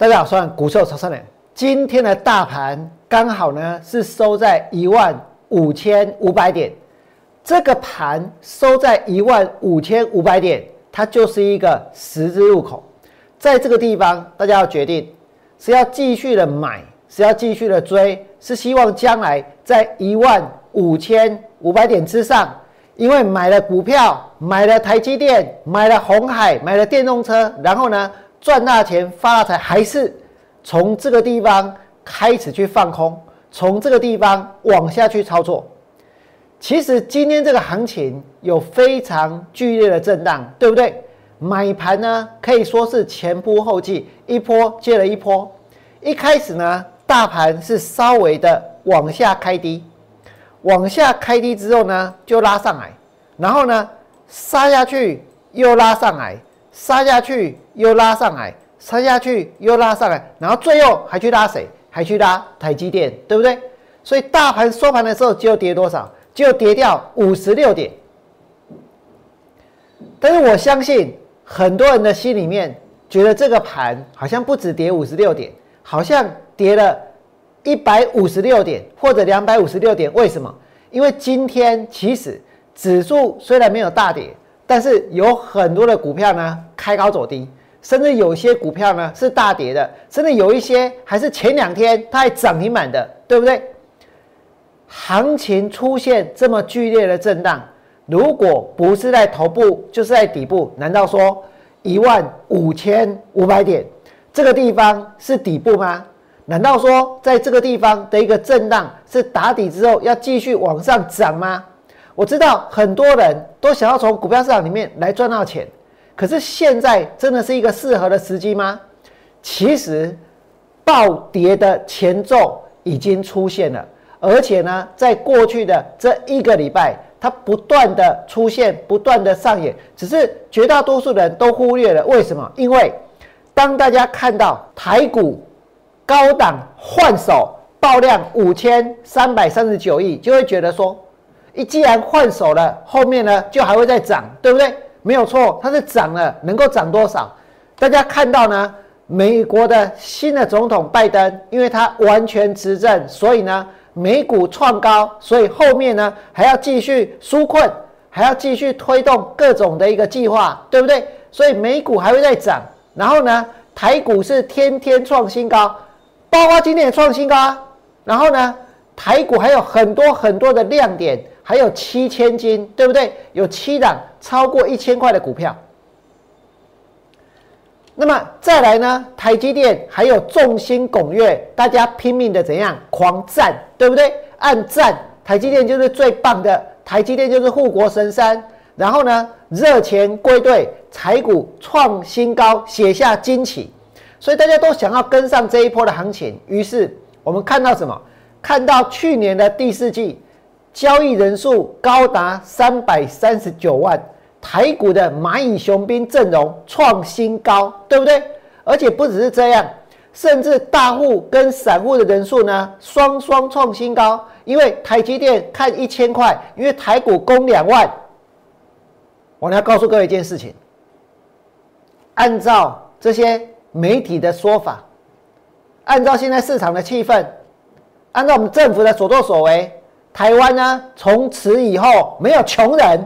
大家好，我是股市曹生人。今天的大盘刚好呢是收在一万五千五百点，这个盘收在一万五千五百点，它就是一个十字路口。在这个地方，大家要决定是要继续的买，是要继续的追，是希望将来在一万五千五百点之上，因为买了股票，买了台积电，买了红海，买了电动车，然后呢？赚大钱发大财，还是从这个地方开始去放空，从这个地方往下去操作。其实今天这个行情有非常剧烈的震荡，对不对？买盘呢可以说是前仆后继，一波接了一波。一开始呢，大盘是稍微的往下开低，往下开低之后呢，就拉上来，然后呢杀下去又拉上来。杀下去又拉上来，杀下去又拉上来，然后最后还去拉谁？还去拉台积电，对不对？所以大盘收盘的时候就跌多少？就跌掉五十六点。但是我相信很多人的心里面觉得这个盘好像不止跌五十六点，好像跌了一百五十六点或者两百五十六点。为什么？因为今天其实指数虽然没有大跌。但是有很多的股票呢开高走低，甚至有些股票呢是大跌的，甚至有一些还是前两天它还涨停板的，对不对？行情出现这么剧烈的震荡，如果不是在头部就是在底部，难道说一万五千五百点这个地方是底部吗？难道说在这个地方的一个震荡是打底之后要继续往上涨吗？我知道很多人都想要从股票市场里面来赚到钱，可是现在真的是一个适合的时机吗？其实暴跌的前奏已经出现了，而且呢，在过去的这一个礼拜，它不断的出现，不断的上演，只是绝大多数人都忽略了。为什么？因为当大家看到台股高档换手爆量五千三百三十九亿，就会觉得说。一既然换手了，后面呢就还会再涨，对不对？没有错，它是涨了，能够涨多少？大家看到呢？美国的新的总统拜登，因为他完全执政，所以呢美股创高，所以后面呢还要继续纾困，还要继续推动各种的一个计划，对不对？所以美股还会再涨，然后呢台股是天天创新高，包括今天也创新高啊。然后呢台股还有很多很多的亮点。还有七千金，对不对？有七档超过一千块的股票。那么再来呢？台积电还有众星拱月，大家拼命的怎样狂赞，对不对？按赞，台积电就是最棒的，台积电就是护国神山。然后呢，热钱归队，财股创新高，写下惊奇。所以大家都想要跟上这一波的行情。于是我们看到什么？看到去年的第四季。交易人数高达三百三十九万，台股的蚂蚁雄兵阵容创新高，对不对？而且不只是这样，甚至大户跟散户的人数呢，双双创新高。因为台积电看一千块，因为台股攻两万。我要告诉各位一件事情：按照这些媒体的说法，按照现在市场的气氛，按照我们政府的所作所为。台湾呢，从此以后没有穷人，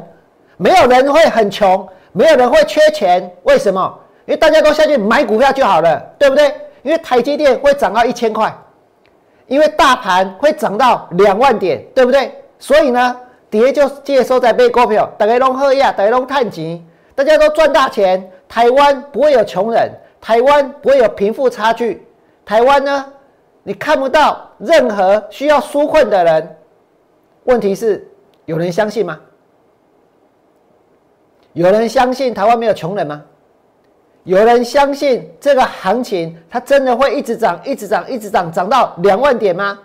没有人会很穷，没有人会缺钱。为什么？因为大家都下去买股票就好了，对不对？因为台积电会涨到一千块，因为大盘会涨到两万点，对不对？所以呢，跌就接收在买股票，大家拢喝呀，大家拢探钱，大家都赚大钱。台湾不会有穷人，台湾不会有贫富差距，台湾呢，你看不到任何需要纾困的人。问题是，有人相信吗？有人相信台湾没有穷人吗？有人相信这个行情它真的会一直涨、一直涨、一直涨，涨到两万点吗？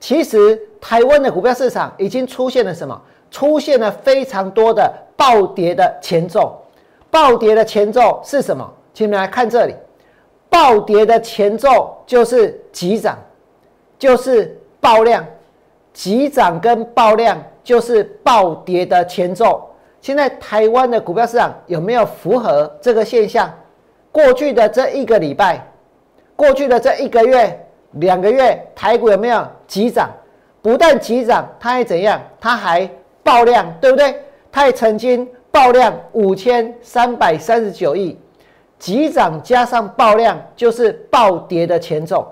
其实，台湾的股票市场已经出现了什么？出现了非常多的暴跌的前奏。暴跌的前奏是什么？请你们来看这里，暴跌的前奏就是急涨，就是爆量。急涨跟爆量就是暴跌的前奏。现在台湾的股票市场有没有符合这个现象？过去的这一个礼拜，过去的这一个月、两个月，台股有没有急涨？不但急涨，它还怎样？它还爆量，对不对？它也曾经爆量五千三百三十九亿，急涨加上爆量就是暴跌的前奏。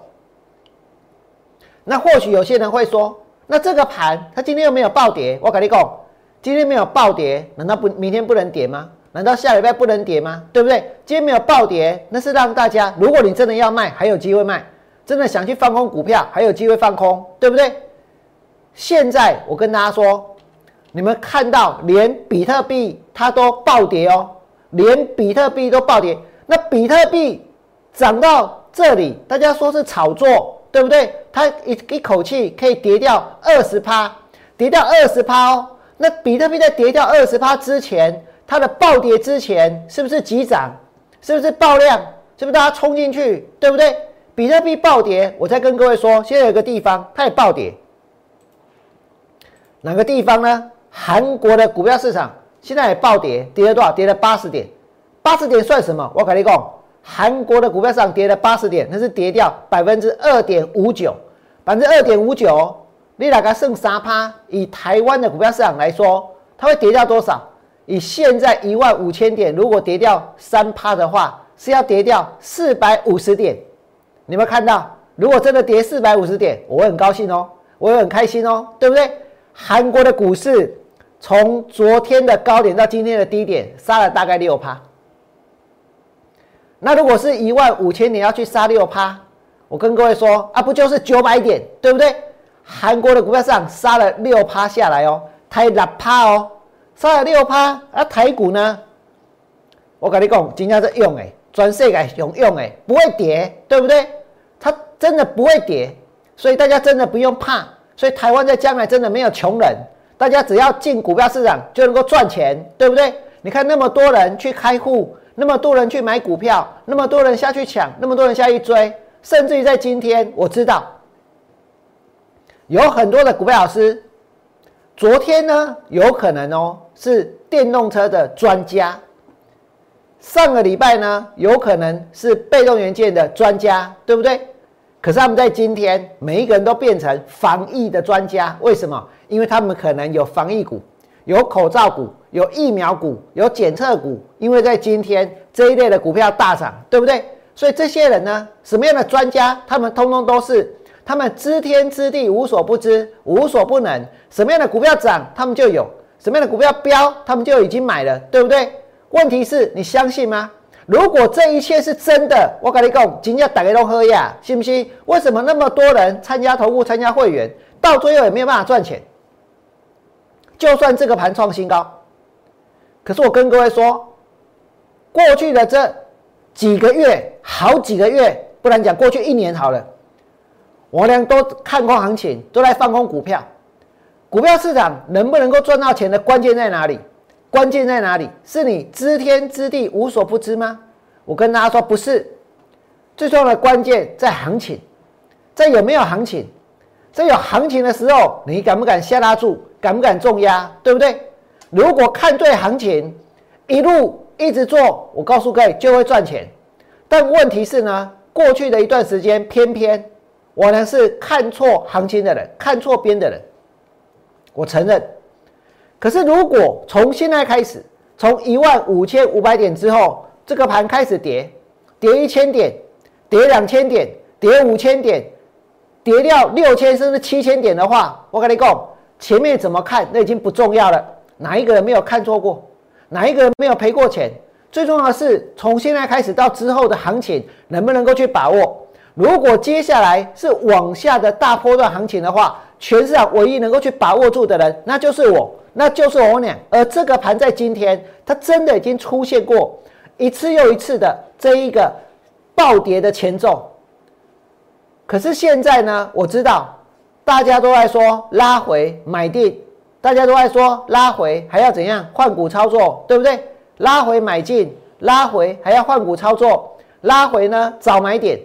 那或许有些人会说，那这个盘它今天又没有暴跌，我跟你讲，今天没有暴跌，难道不明天不能跌吗？难道下礼拜不能跌吗？对不对？今天没有暴跌，那是让大家，如果你真的要卖，还有机会卖；真的想去放空股票，还有机会放空，对不对？现在我跟大家说，你们看到连比特币它都暴跌哦，连比特币都暴跌。那比特币涨到这里，大家说是炒作，对不对？它一一口气可以跌掉二十趴，跌掉二十趴哦。那比特币在跌掉二十趴之前。它的暴跌之前是不是急涨？是不是爆量？是不是大家冲进去？对不对？比特币暴跌，我再跟各位说，现在有个地方它也暴跌，哪个地方呢？韩国的股票市场现在也暴跌，跌了多少？跌了八十点。八十点算什么？我跟你讲，韩国的股票市场跌了八十点，那是跌掉百分之二点五九，百分之二点五九，你大概剩三趴。以台湾的股票市场来说，它会跌掉多少？以现在一万五千点，如果跌掉三趴的话，是要跌掉四百五十点。你们看到，如果真的跌四百五十点，我会很高兴哦，我会很开心哦，对不对？韩国的股市从昨天的高点到今天的低点，杀了大概六趴。那如果是一万五千点要去杀六趴，我跟各位说啊，不就是九百点，对不对？韩国的股票市场杀了六趴下来哦，台六趴哦。杀了六趴，啊，台股呢？我跟你讲，今天是用诶，全世界用用诶，不会跌，对不对？它真的不会跌，所以大家真的不用怕。所以台湾在将来真的没有穷人，大家只要进股票市场就能够赚钱，对不对？你看那么多人去开户，那么多人去买股票，那么多人下去抢，那么多人下去追，甚至于在今天，我知道有很多的股票老师。昨天呢，有可能哦是电动车的专家。上个礼拜呢，有可能是被动元件的专家，对不对？可是他们在今天，每一个人都变成防疫的专家。为什么？因为他们可能有防疫股、有口罩股、有疫苗股、有检测股。因为在今天这一类的股票大涨，对不对？所以这些人呢，什么样的专家？他们通通都是。他们知天知地，无所不知，无所不能。什么样的股票涨，他们就有；什么样的股票飙，他们就已经买了，对不对？问题是你相信吗？如果这一切是真的，我跟你讲，今天打开都喝呀，信不信？为什么那么多人参加投顾、参加会员，到最后也没有办法赚钱？就算这个盘创新高，可是我跟各位说，过去的这几个月、好几个月，不然讲过去一年好了。我俩都看空行情，都在放空股票。股票市场能不能够赚到钱的关键在哪里？关键在哪里？是你知天知地无所不知吗？我跟大家说，不是。最重要的关键在行情，在有没有行情。在有行情的时候，你敢不敢下大注？敢不敢重压？对不对？如果看对行情，一路一直做，我告诉各位就会赚钱。但问题是呢，过去的一段时间偏偏。我呢是看错行情的人，看错边的人，我承认。可是如果从现在开始，从一万五千五百点之后，这个盘开始跌，跌一千点，跌两千点，跌五千点，跌掉六千甚至七千点的话，我跟你讲，前面怎么看那已经不重要了。哪一个人没有看错过？哪一个人没有赔过钱？最重要的是从现在开始到之后的行情，能不能够去把握？如果接下来是往下的大波段行情的话，全市场唯一能够去把握住的人，那就是我，那就是我俩。而这个盘在今天，它真的已经出现过一次又一次的这一个暴跌的前奏。可是现在呢，我知道大家都在说拉回买定，大家都在说拉回还要怎样换股操作，对不对？拉回买进，拉回还要换股操作，拉回呢早买点。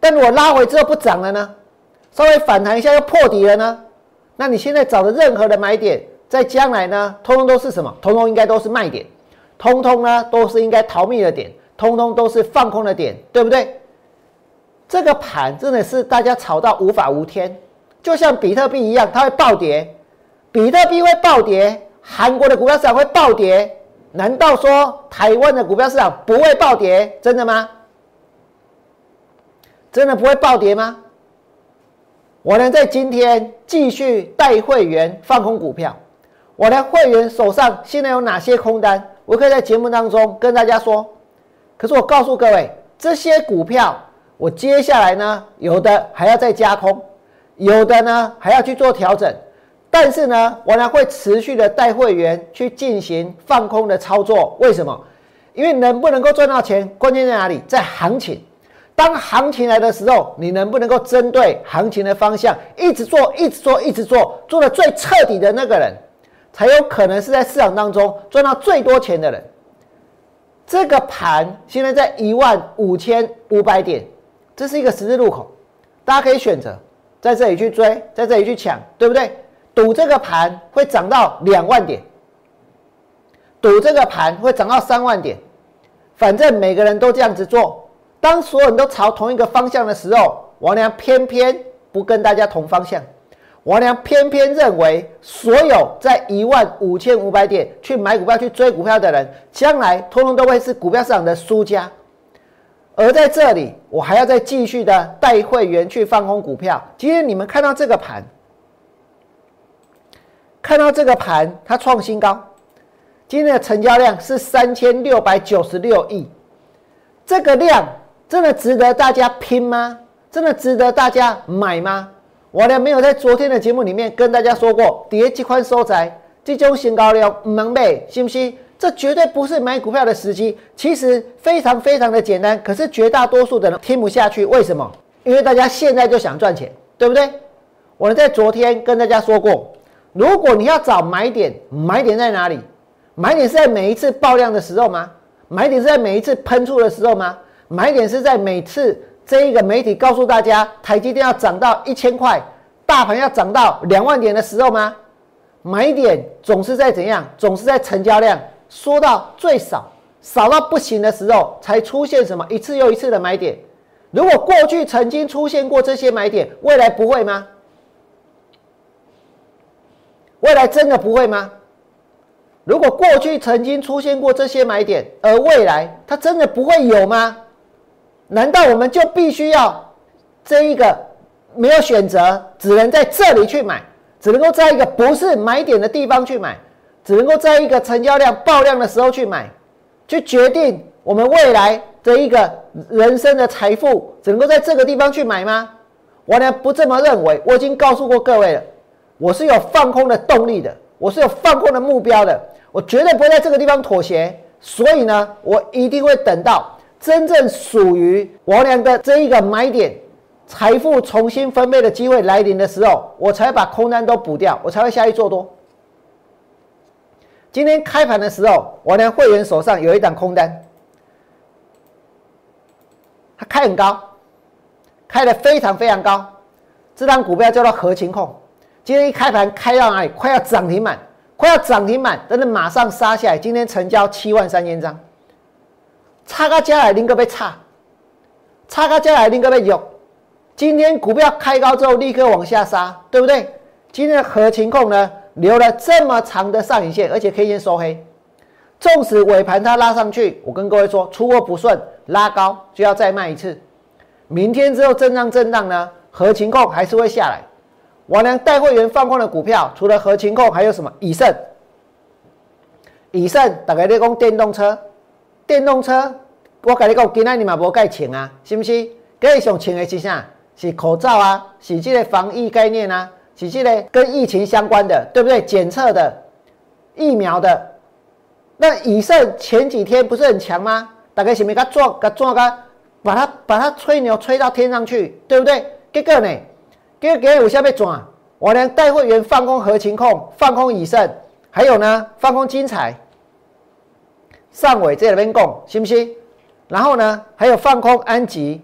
但如果拉回之后不涨了呢？稍微反弹一下又破底了呢？那你现在找的任何的买点，在将来呢，通通都是什么？通通应该都是卖点，通通呢都是应该逃命的点，通通都是放空的点，对不对？这个盘真的是大家炒到无法无天，就像比特币一样，它会暴跌，比特币会暴跌，韩国的股票市场会暴跌，难道说台湾的股票市场不会暴跌？真的吗？真的不会暴跌吗？我呢，在今天继续带会员放空股票。我的会员手上现在有哪些空单？我可以在节目当中跟大家说。可是我告诉各位，这些股票我接下来呢，有的还要再加空，有的呢还要去做调整。但是呢，我呢会持续的带会员去进行放空的操作。为什么？因为能不能够赚到钱，关键在哪里？在行情。当行情来的时候，你能不能够针对行情的方向一直做，一直做，一直做，做的最彻底的那个人？才有可能是在市场当中赚到最多钱的人。这个盘现在在一万五千五百点，这是一个十字路口，大家可以选择在这里去追，在这里去抢，对不对？赌这个盘会涨到两万点，赌这个盘会涨到三万点，反正每个人都这样子做。当所有人都朝同一个方向的时候，王良偏偏不跟大家同方向。王良偏偏认为，所有在一万五千五百点去买股票、去追股票的人，将来通通都会是股票市场的输家。而在这里，我还要再继续的带会员去放空股票。今天你们看到这个盘，看到这个盘，它创新高。今天的成交量是三千六百九十六亿，这个量真的值得大家拼吗？真的值得大家买吗？我呢没有在昨天的节目里面跟大家说过，跌几款收窄，这种新高量唔能买，信不信？这绝对不是买股票的时机。其实非常非常的简单，可是绝大多数的人听不下去。为什么？因为大家现在就想赚钱，对不对？我在昨天跟大家说过，如果你要找买点，买点在哪里？买点是在每一次爆量的时候吗？买点是在每一次喷出的时候吗？买点是在每次。这一个媒体告诉大家，台积电要涨到一千块，大盘要涨到两万点的时候吗？买点总是在怎样？总是在成交量说到最少、少到不行的时候，才出现什么一次又一次的买点。如果过去曾经出现过这些买点，未来不会吗？未来真的不会吗？如果过去曾经出现过这些买点，而未来它真的不会有吗？难道我们就必须要这一个没有选择，只能在这里去买，只能够在一个不是买点的地方去买，只能够在一个成交量爆量的时候去买，去决定我们未来的一个人生的财富，只能够在这个地方去买吗？我呢不这么认为，我已经告诉过各位了，我是有放空的动力的，我是有放空的目标的，我绝对不会在这个地方妥协，所以呢，我一定会等到。真正属于我俩的这一个买点，财富重新分配的机会来临的时候，我才把空单都补掉，我才会下去做多。今天开盘的时候，我的会员手上有一档空单，它开很高，开的非常非常高。这张股票叫做合情控，今天一开盘开到哪里？快要涨停板，快要涨停板，但是马上杀下来。今天成交七万三千张。差个加来，林哥被差；差个加来，林哥被有。今天股票开高之后，立刻往下杀，对不对？今天的合情控呢，留了这么长的上影线，而且 K 线收黑。纵使尾盘它拉上去，我跟各位说，出货不顺，拉高就要再卖一次。明天之后震荡震荡呢，合情控还是会下来。我良带会员放空的股票，除了合情控，还有什么？以盛。以盛大概在讲电动车。电动车，我跟你讲，今仔你嘛无该穿啊，是不是？今日上穿的是啥？是口罩啊，是这个防疫概念啊，是这个跟疫情相关的，对不对？检测的、疫苗的。那以盛前几天不是很强吗？大概是咪甲撞、甲撞、甲把它、把它吹牛吹到天上去，对不对？结果呢？结果今日有啥要转？我连带会员放空合情控，放空以盛，还有呢，放空精彩。上尾在那边供，信不信？然后呢，还有放空安吉，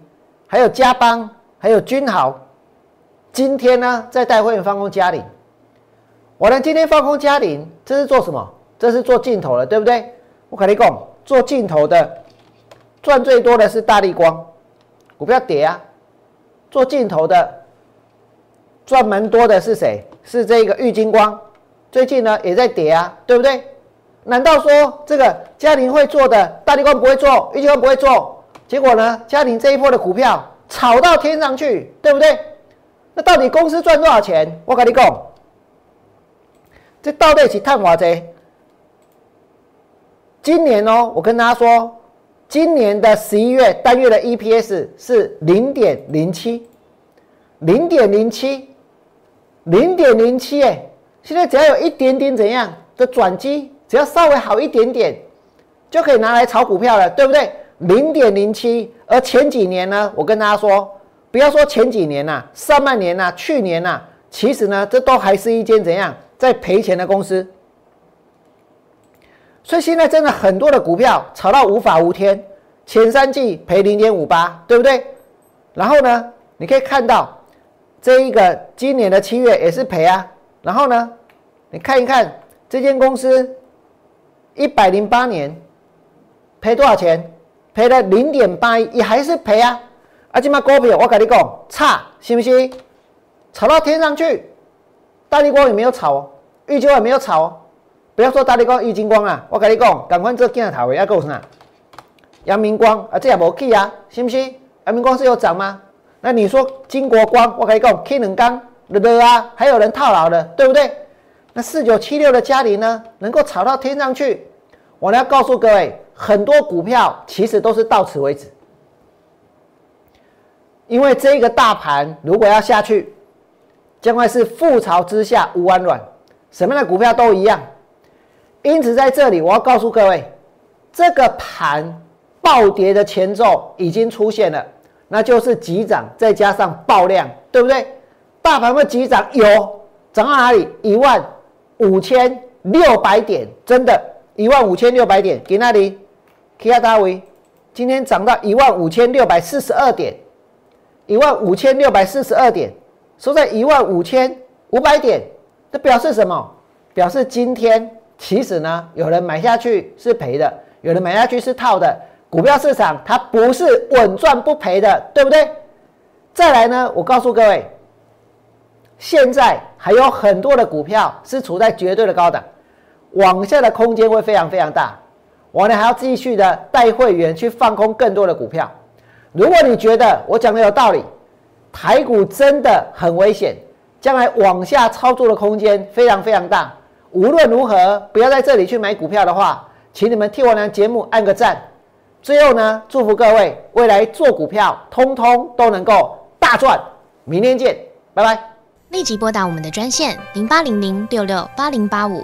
还有加邦，还有君豪。今天呢，在带会员放空嘉陵。我呢，今天放空嘉陵，这是做什么？这是做镜头的，对不对？我跟你讲，做镜头的赚最多的是大力光，股票跌啊。做镜头的赚蛮多的是谁？是这个玉金光，最近呢也在跌啊，对不对？难道说这个嘉玲会做的，大力光不会做，玉金光不会做？结果呢，嘉玲这一波的股票炒到天上去，对不对？那到底公司赚多少钱？我跟你讲，这到底是探华贼。今年哦，我跟大家说，今年的十一月单月的 EPS 是零点零七，零点零七，零点零七哎！现在只要有一点点怎样的转机，只要稍微好一点点，就可以拿来炒股票了，对不对？零点零七，而前几年呢，我跟大家说，不要说前几年呐，上半年呐，去年呐，其实呢，这都还是一间怎样在赔钱的公司。所以现在真的很多的股票炒到无法无天，前三季赔零点五八，对不对？然后呢，你可以看到这一个今年的七月也是赔啊。然后呢，你看一看这间公司一百零八年赔多少钱？赔了零点八亿，也还是赔啊。啊，这嘛股票我跟你讲差，信不信？炒到天上去，大力光也没有炒，玉秋也没有炒。不要说大力光、玉金光啊，我跟你讲，赶快做镜头位，要够啥？阳明光啊，这也无去啊，是不是？阳明光是有涨吗？那你说金国光，我跟你讲，K 能钢的的啊，还有人套牢的，对不对？那四九七六的嘉里呢，能够炒到天上去？我要告诉各位，很多股票其实都是到此为止，因为这个大盘如果要下去，将会是覆巢之下无完卵，什么样的股票都一样。因此，在这里我要告诉各位，这个盘暴跌的前奏已经出现了，那就是急涨再加上爆量，对不对？大盘会急涨，有涨到哪里？一万五千六百点，真的，一万五千六百点，给那里，K 亚大维，今天涨到一万五千六百四十二点，一万五千六百四十二点，收在一万五千五百点，这表示什么？表示今天。其实呢，有人买下去是赔的，有人买下去是套的。股票市场它不是稳赚不赔的，对不对？再来呢，我告诉各位，现在还有很多的股票是处在绝对的高档，往下的空间会非常非常大。我呢还要继续的带会员去放空更多的股票。如果你觉得我讲的有道理，台股真的很危险，将来往下操作的空间非常非常大。无论如何，不要在这里去买股票的话，请你们替我的节目按个赞。最后呢，祝福各位未来做股票，通通都能够大赚。明天见，拜拜。立即拨打我们的专线零八零零六六八零八五